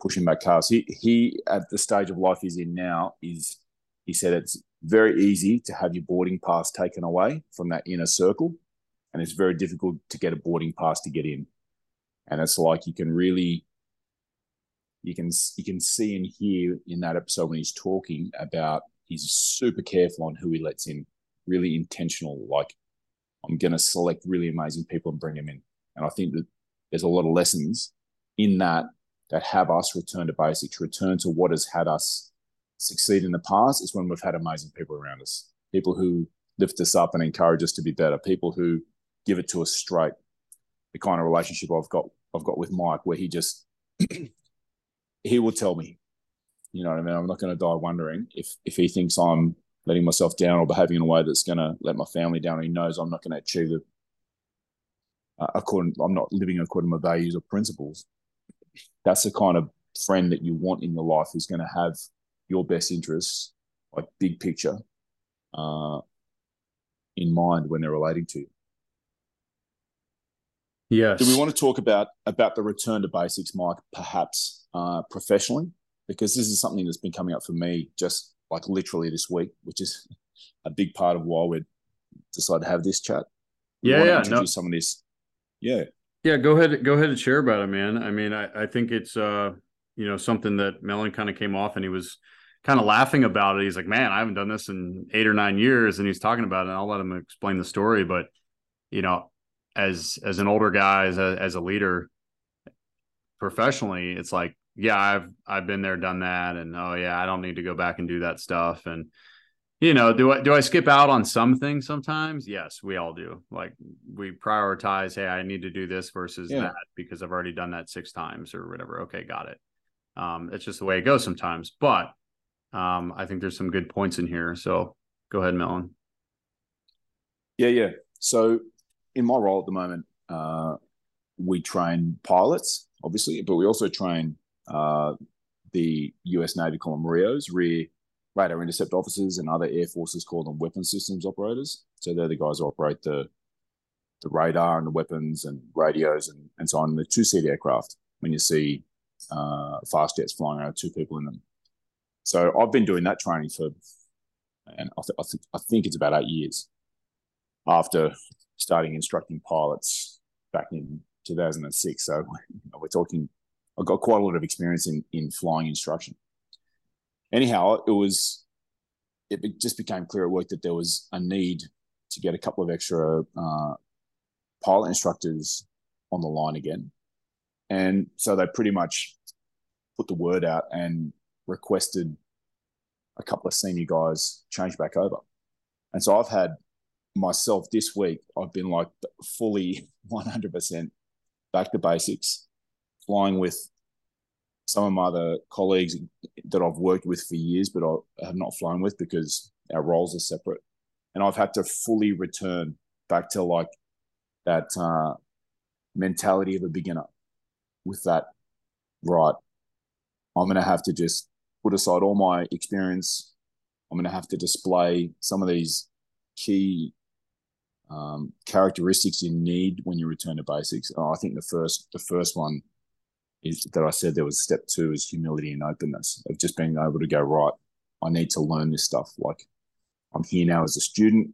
pushing back chaos. He he at the stage of life he's in now is he said it's very easy to have your boarding pass taken away from that inner circle, and it's very difficult to get a boarding pass to get in. And it's like you can really you can you can see and hear in that episode when he's talking about he's super careful on who he lets in, really intentional. Like I'm going to select really amazing people and bring them in. And I think that there's a lot of lessons in that that have us return to basics, return to what has had us succeed in the past is when we've had amazing people around us, people who lift us up and encourage us to be better, people who give it to us straight. The kind of relationship I've got I've got with Mike, where he just he will tell me, you know what I mean. I'm not going to die wondering if if he thinks I'm letting myself down or behaving in a way that's going to let my family down. He knows I'm not going to achieve the uh, according. I'm not living according to my values or principles. That's the kind of friend that you want in your life who's going to have your best interests, like big picture, uh, in mind when they're relating to you. Yes. Do we want to talk about about the return to basics, Mike? Perhaps uh, professionally, because this is something that's been coming up for me just like literally this week, which is a big part of why we decided to have this chat. We yeah, yeah. Introduce no. some of this. Yeah. Yeah, go ahead. Go ahead and share about it, man. I mean, I, I think it's uh, you know, something that Melon kind of came off and he was kind of laughing about it. He's like, Man, I haven't done this in eight or nine years, and he's talking about it. And I'll let him explain the story. But you know, as as an older guy, as a as a leader, professionally, it's like, yeah, I've I've been there, done that, and oh yeah, I don't need to go back and do that stuff. And you know, do I do I skip out on some things sometimes? Yes, we all do. Like we prioritize, hey, I need to do this versus yeah. that because I've already done that six times or whatever. Okay, got it. Um, it's just the way it goes sometimes. But um, I think there's some good points in here. So go ahead, Melon. Yeah, yeah. So in my role at the moment, uh, we train pilots, obviously, but we also train uh, the US Navy call them RIOs, rear radar intercept officers, and other air forces call them weapon systems operators. So they're the guys who operate the the radar and the weapons and radios and, and so on. The two seat aircraft, when you see uh, fast jets flying around, two people in them. So I've been doing that training for, and I, th- I, th- I think it's about eight years after starting instructing pilots back in 2006. So we're talking, I've got quite a lot of experience in, in flying instruction. Anyhow, it was, it just became clear at work that there was a need to get a couple of extra uh, pilot instructors on the line again. And so they pretty much put the word out and requested a couple of senior guys change back over. And so I've had myself this week, I've been like fully 100% back to basics, flying with some of my other colleagues that I've worked with for years, but I have not flown with because our roles are separate. And I've had to fully return back to like that uh, mentality of a beginner with that, right? I'm going to have to just put aside all my experience. I'm going to have to display some of these key um, characteristics you need when you return to basics. Uh, I think the first the first one is that I said there was step two is humility and openness of just being able to go right. I need to learn this stuff. Like I'm here now as a student,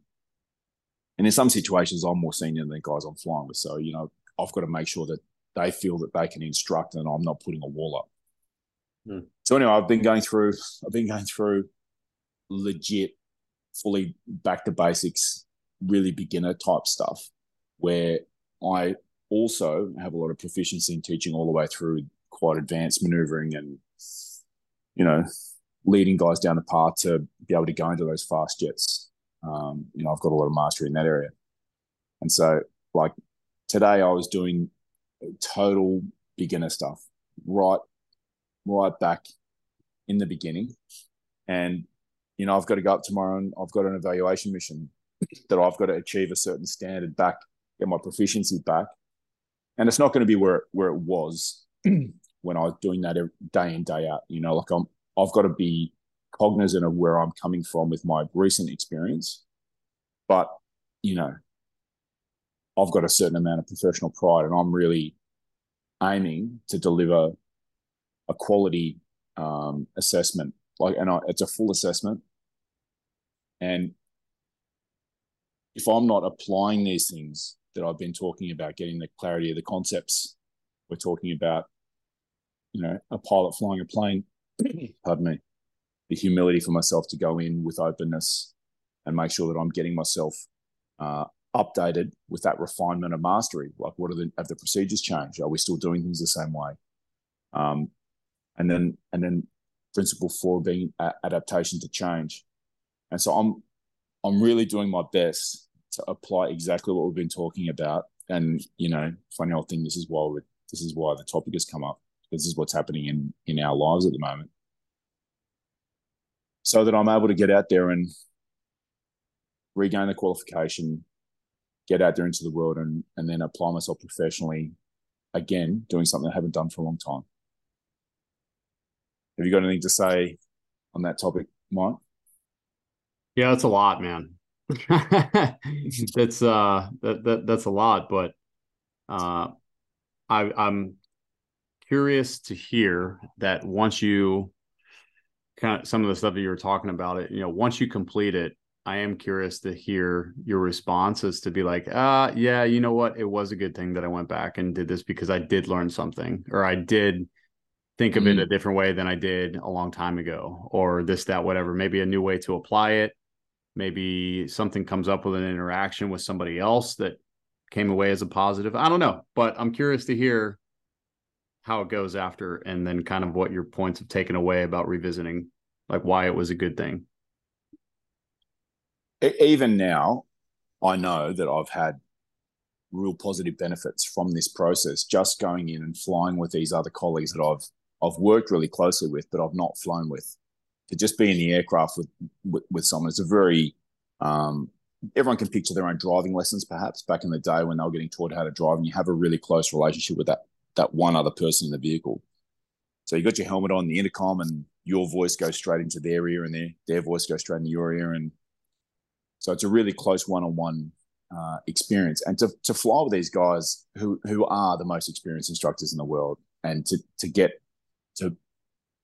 and in some situations I'm more senior than the guys I'm flying with. So you know I've got to make sure that they feel that they can instruct and I'm not putting a wall up. Hmm. So anyway, I've been going through. I've been going through legit, fully back to basics really beginner type stuff where I also have a lot of proficiency in teaching all the way through quite advanced maneuvering and, you know, leading guys down the path to be able to go into those fast jets. Um, you know, I've got a lot of mastery in that area. And so, like today, I was doing total beginner stuff, right, right back in the beginning. And, you know, I've got to go up tomorrow and I've got an evaluation mission that I've got to achieve a certain standard back, get my proficiency back. And it's not going to be where where it was when I was doing that day in day out. You know, like I'm I've got to be cognizant of where I'm coming from with my recent experience, but you know, I've got a certain amount of professional pride, and I'm really aiming to deliver a quality um, assessment. Like, and I, it's a full assessment, and if I'm not applying these things that I've been talking about, getting the clarity of the concepts we're talking about, you know, a pilot flying a plane, pardon me, the humility for myself to go in with openness and make sure that I'm getting myself uh, updated with that refinement of mastery. Like, what are the have the procedures changed? Are we still doing things the same way? Um, and then and then principle four being adaptation to change. And so I'm I'm really doing my best to apply exactly what we've been talking about. And you know, funny old thing, this is why we this is why the topic has come up. This is what's happening in in our lives at the moment. So that I'm able to get out there and regain the qualification, get out there into the world and and then apply myself professionally again, doing something I haven't done for a long time. Have you got anything to say on that topic, Mike? Yeah, that's a lot, man. that's uh that, that that's a lot, but uh I I'm curious to hear that once you kind of some of the stuff that you were talking about it, you know, once you complete it, I am curious to hear your responses to be like, uh, yeah, you know what? It was a good thing that I went back and did this because I did learn something or I did think of mm-hmm. it a different way than I did a long time ago, or this, that, whatever. Maybe a new way to apply it maybe something comes up with an interaction with somebody else that came away as a positive. I don't know, but I'm curious to hear how it goes after and then kind of what your points have taken away about revisiting like why it was a good thing. Even now, I know that I've had real positive benefits from this process just going in and flying with these other colleagues that I've I've worked really closely with but I've not flown with to just be in the aircraft with with, with someone. It's a very um, everyone can picture their own driving lessons, perhaps back in the day when they were getting taught how to drive, and you have a really close relationship with that that one other person in the vehicle. So you got your helmet on, the intercom, and your voice goes straight into their ear, and their their voice goes straight into your ear, and so it's a really close one-on-one uh, experience. And to to fly with these guys who who are the most experienced instructors in the world, and to to get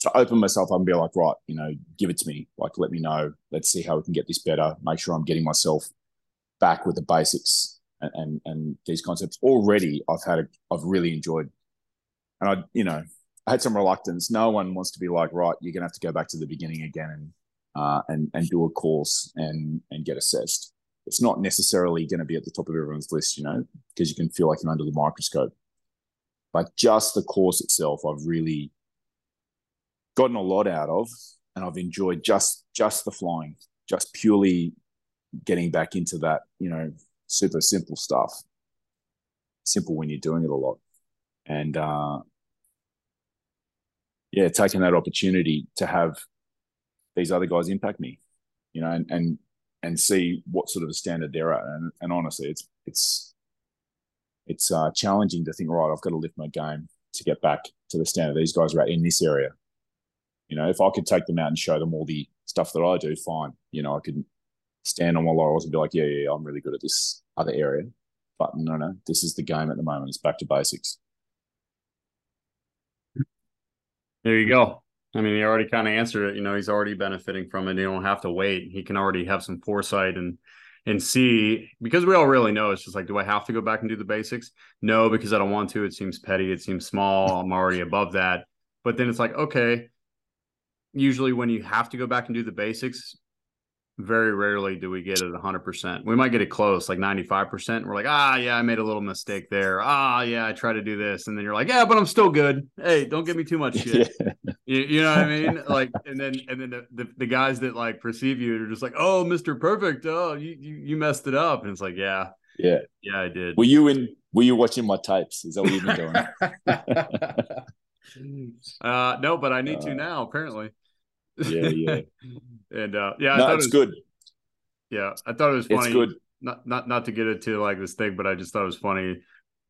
to open myself up and be like, right, you know, give it to me. Like, let me know. Let's see how we can get this better. Make sure I'm getting myself back with the basics and and, and these concepts. Already, I've had, a, I've really enjoyed, and I, you know, I had some reluctance. No one wants to be like, right, you're gonna have to go back to the beginning again and uh, and and do a course and and get assessed. It's not necessarily going to be at the top of everyone's list, you know, because you can feel like you're under the microscope. But just the course itself, I've really gotten a lot out of, and I've enjoyed just just the flying, just purely getting back into that, you know, super simple stuff. Simple when you're doing it a lot, and uh, yeah, taking that opportunity to have these other guys impact me, you know, and and and see what sort of a standard they're at. And, and honestly, it's it's it's uh, challenging to think, right, I've got to lift my game to get back to the standard these guys are at in this area. You know, if I could take them out and show them all the stuff that I do, fine. You know, I could stand on my laurels and be like, yeah, yeah, I'm really good at this other area. But no, no, this is the game at the moment. It's back to basics. There you go. I mean, he already kind of answered it. You know, he's already benefiting from it. He don't have to wait. He can already have some foresight and and see because we all really know it's just like, do I have to go back and do the basics? No, because I don't want to. It seems petty. It seems small. I'm already above that. But then it's like, okay, usually when you have to go back and do the basics, very rarely do we get it 100%. We might get it close, like 95%. We're like, ah, yeah, I made a little mistake there. Ah, yeah, I try to do this. And then you're like, yeah, but I'm still good. Hey, don't give me too much shit. You, you, know what I mean? Like, and then, and then the, the, the, guys that like perceive you are just like, oh, Mr. Perfect. Oh, you, you, you messed it up. And it's like, yeah. Yeah. Yeah, I did. Were you in, were you watching my types? Is that what you've been doing? uh, no, but I need uh, to now, apparently. Yeah, yeah. and uh, yeah, no, it's it was, good. Yeah, I thought it was funny. It's good. Not not not to get it to like this thing, but I just thought it was funny.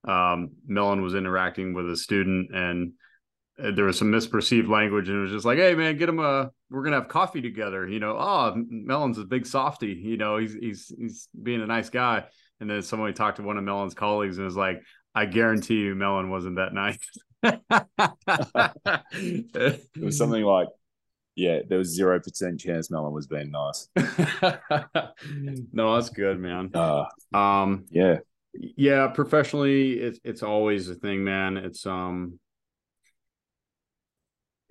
Um, Melon was interacting with a student, and uh, there was some misperceived language and it was just like, hey man, get him a we're gonna have coffee together. You know, oh Melon's a big softy, you know, he's he's he's being a nice guy. And then somebody talked to one of Melon's colleagues and was like, I guarantee you Melon wasn't that nice. it was something like, yeah, there was zero percent chance Melon was being nice. no, that's good, man. Uh, Um yeah. yeah professionally it's it's always a thing man it's um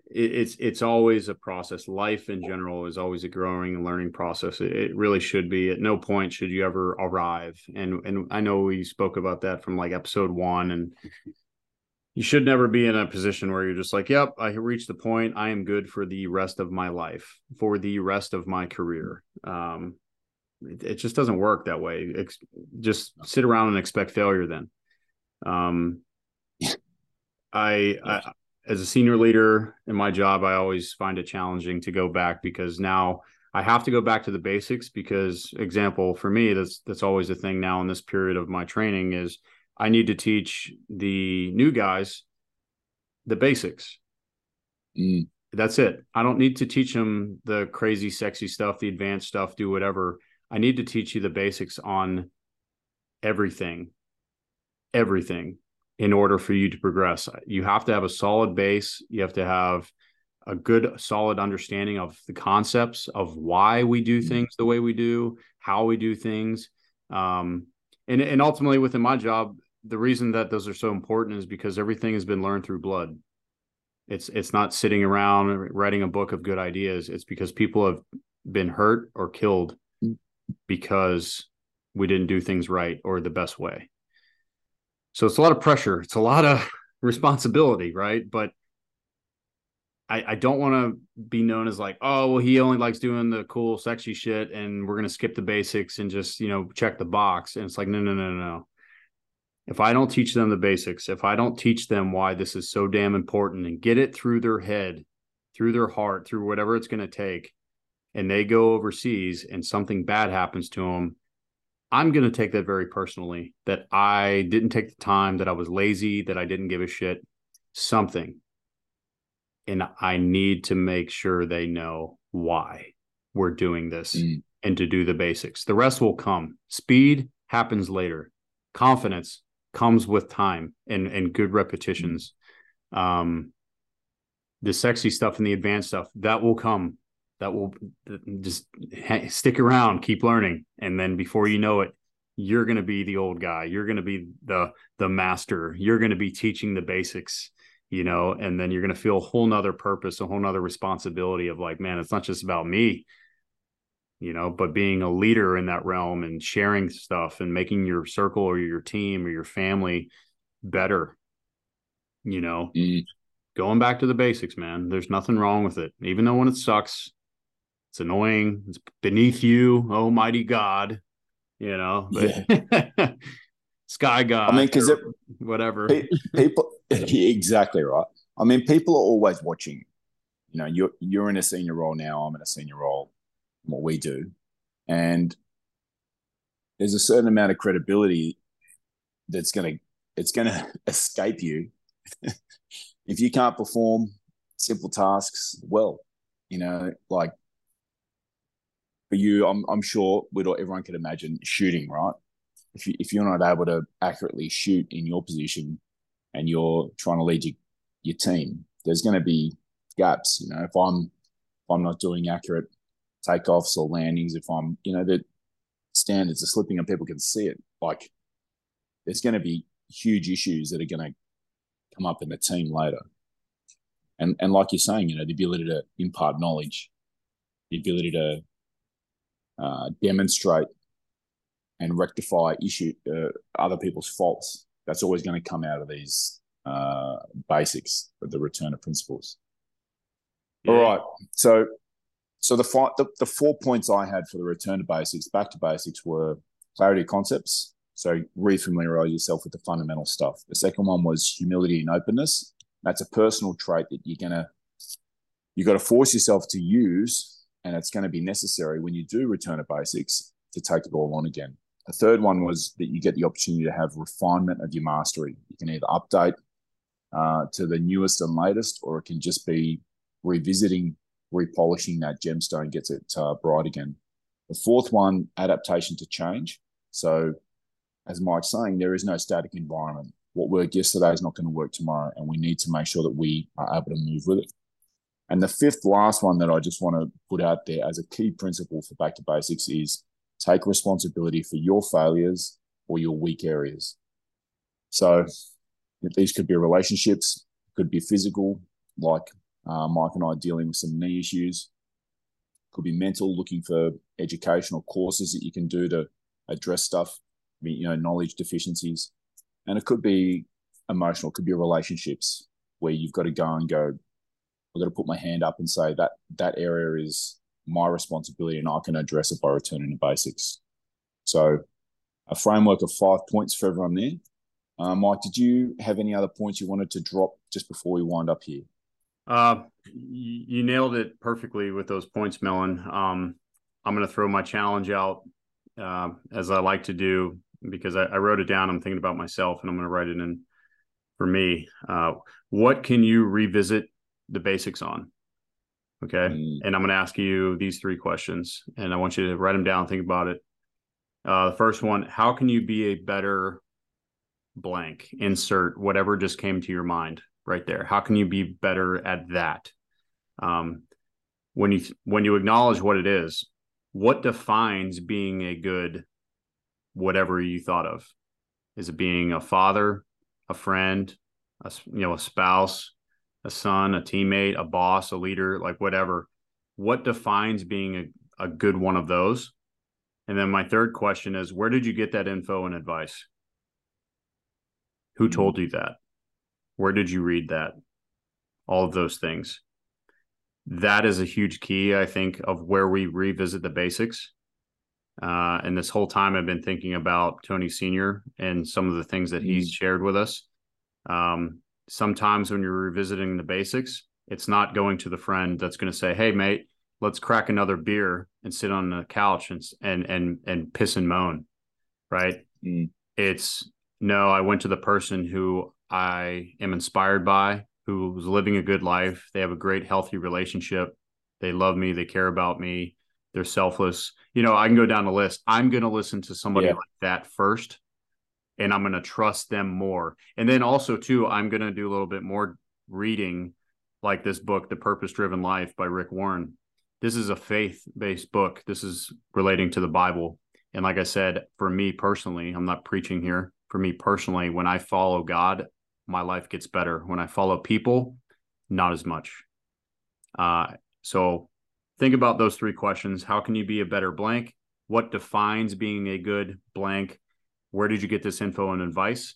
it, it's it's always a process life in general is always a growing and learning process it, it really should be at no point should you ever arrive and and i know we spoke about that from like episode one and you should never be in a position where you're just like yep i reached the point i am good for the rest of my life for the rest of my career um it, it just doesn't work that way. Ex- just sit around and expect failure. Then, um, I, I as a senior leader in my job, I always find it challenging to go back because now I have to go back to the basics. Because example for me, that's that's always a thing now in this period of my training is I need to teach the new guys the basics. Mm. That's it. I don't need to teach them the crazy, sexy stuff, the advanced stuff, do whatever. I need to teach you the basics on everything, everything in order for you to progress. You have to have a solid base. You have to have a good, solid understanding of the concepts of why we do things the way we do, how we do things. Um, and, and ultimately, within my job, the reason that those are so important is because everything has been learned through blood. It's it's not sitting around writing a book of good ideas. It's because people have been hurt or killed because we didn't do things right or the best way. So it's a lot of pressure. It's a lot of responsibility, right? But I, I don't want to be known as like, oh, well, he only likes doing the cool, sexy shit, and we're gonna skip the basics and just you know check the box. And it's like, no, no, no, no. If I don't teach them the basics, if I don't teach them why this is so damn important and get it through their head, through their heart, through whatever it's going to take, and they go overseas and something bad happens to them, I'm going to take that very personally that I didn't take the time, that I was lazy, that I didn't give a shit, something. And I need to make sure they know why we're doing this Mm. and to do the basics. The rest will come. Speed happens later. Confidence comes with time and and good repetitions. Um the sexy stuff and the advanced stuff that will come. That will just ha- stick around keep learning. And then before you know it you're going to be the old guy. You're going to be the the master. You're going to be teaching the basics you know and then you're going to feel a whole nother purpose a whole nother responsibility of like man it's not just about me you know but being a leader in that realm and sharing stuff and making your circle or your team or your family better you know Mm. going back to the basics man there's nothing wrong with it even though when it sucks it's annoying it's beneath you oh mighty god you know but sky god I mean, because whatever people exactly right. I mean, people are always watching. You know, you're you're in a senior role now. I'm in a senior role. What we do, and there's a certain amount of credibility that's gonna it's gonna escape you if you can't perform simple tasks well. You know, like for you, I'm I'm sure we'd all everyone can imagine shooting, right? If you if you're not able to accurately shoot in your position, and you're trying to lead your, your team, there's going to be gaps. You know, if I'm if I'm not doing accurate takeoffs or landings, if I'm you know the standards are slipping and people can see it, like there's going to be huge issues that are going to come up in the team later. And and like you're saying, you know, the ability to impart knowledge, the ability to uh, demonstrate and rectify issue uh, other people's faults that's always going to come out of these uh, basics of the return of principles. All right. So, so the, fi- the the four points I had for the return to basics, back to basics, were clarity of concepts. So refamiliarize yourself with the fundamental stuff. The second one was humility and openness. That's a personal trait that you're gonna you got to force yourself to use, and it's going to be necessary when you do return to basics to take it all on again. The third one was that you get the opportunity to have refinement of your mastery. You can either update uh, to the newest and latest, or it can just be revisiting, repolishing that gemstone gets it uh, bright again. The fourth one, adaptation to change. So, as Mike's saying, there is no static environment. What worked yesterday is not going to work tomorrow, and we need to make sure that we are able to move with it. And the fifth, last one that I just want to put out there as a key principle for back to basics is take responsibility for your failures or your weak areas. So these could be relationships, could be physical, like uh, Mike and I dealing with some knee issues. Could be mental, looking for educational courses that you can do to address stuff, you know, knowledge deficiencies. And it could be emotional, it could be relationships where you've got to go and go, I've got to put my hand up and say that that area is my responsibility and I can address it by returning to basics. So a framework of five points for everyone there. Uh, Mike, did you have any other points you wanted to drop just before we wind up here? Uh, you nailed it perfectly with those points, Melon. Um, I'm going to throw my challenge out uh, as I like to do because I, I, wrote it down. I'm thinking about myself and I'm going to write it in for me. Uh, what can you revisit the basics on? Okay. Mm. And I'm going to ask you these three questions and I want you to write them down, think about it. Uh, the first one How can you be a better blank? Insert whatever just came to your mind right there. How can you be better at that? Um, when you when you acknowledge what it is, what defines being a good whatever you thought of? Is it being a father, a friend, a you know a spouse, a son, a teammate, a boss, a leader, like whatever. What defines being a, a good one of those? And then my third question is where did you get that info and advice? Who mm-hmm. told you that? Where did you read that? All of those things. That is a huge key, I think, of where we revisit the basics. Uh, and this whole time, I've been thinking about Tony Sr. and some of the things that he's mm-hmm. shared with us. Um, sometimes when you're revisiting the basics, it's not going to the friend that's going to say, "Hey, mate, let's crack another beer and sit on the couch and and and and piss and moan," right? Mm. It's no, I went to the person who I am inspired by, who's living a good life. They have a great, healthy relationship. They love me. They care about me. They're selfless. You know, I can go down the list. I'm going to listen to somebody yeah. like that first and I'm going to trust them more. And then also too, I'm going to do a little bit more reading like this book, The Purpose Driven Life by Rick Warren. This is a faith-based book. This is relating to the Bible. And like I said, for me personally, I'm not preaching here. For me personally, when I follow God, my life gets better. When I follow people, not as much. Uh, so think about those three questions. How can you be a better blank? What defines being a good blank? where did you get this info and advice?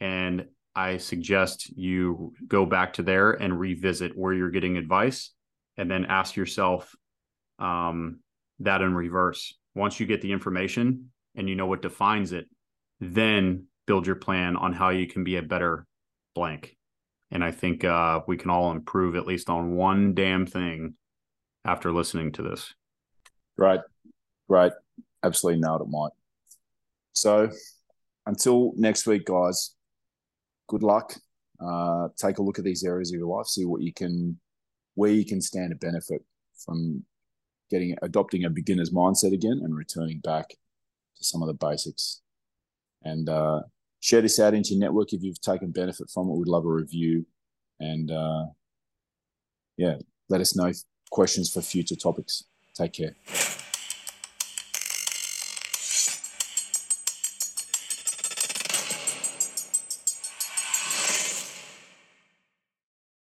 And I suggest you go back to there and revisit where you're getting advice and then ask yourself um, that in reverse. Once you get the information and you know what defines it, then build your plan on how you can be a better blank. And I think uh, we can all improve at least on one damn thing after listening to this. Right. Right. Absolutely nailed it, Mike. So until next week, guys, good luck. Uh, take a look at these areas of your life, see what you can, where you can stand to benefit from getting adopting a beginner's mindset again and returning back to some of the basics. And uh, share this out into your network if you've taken benefit from it. We'd love a review, and uh, yeah, let us know questions for future topics. Take care.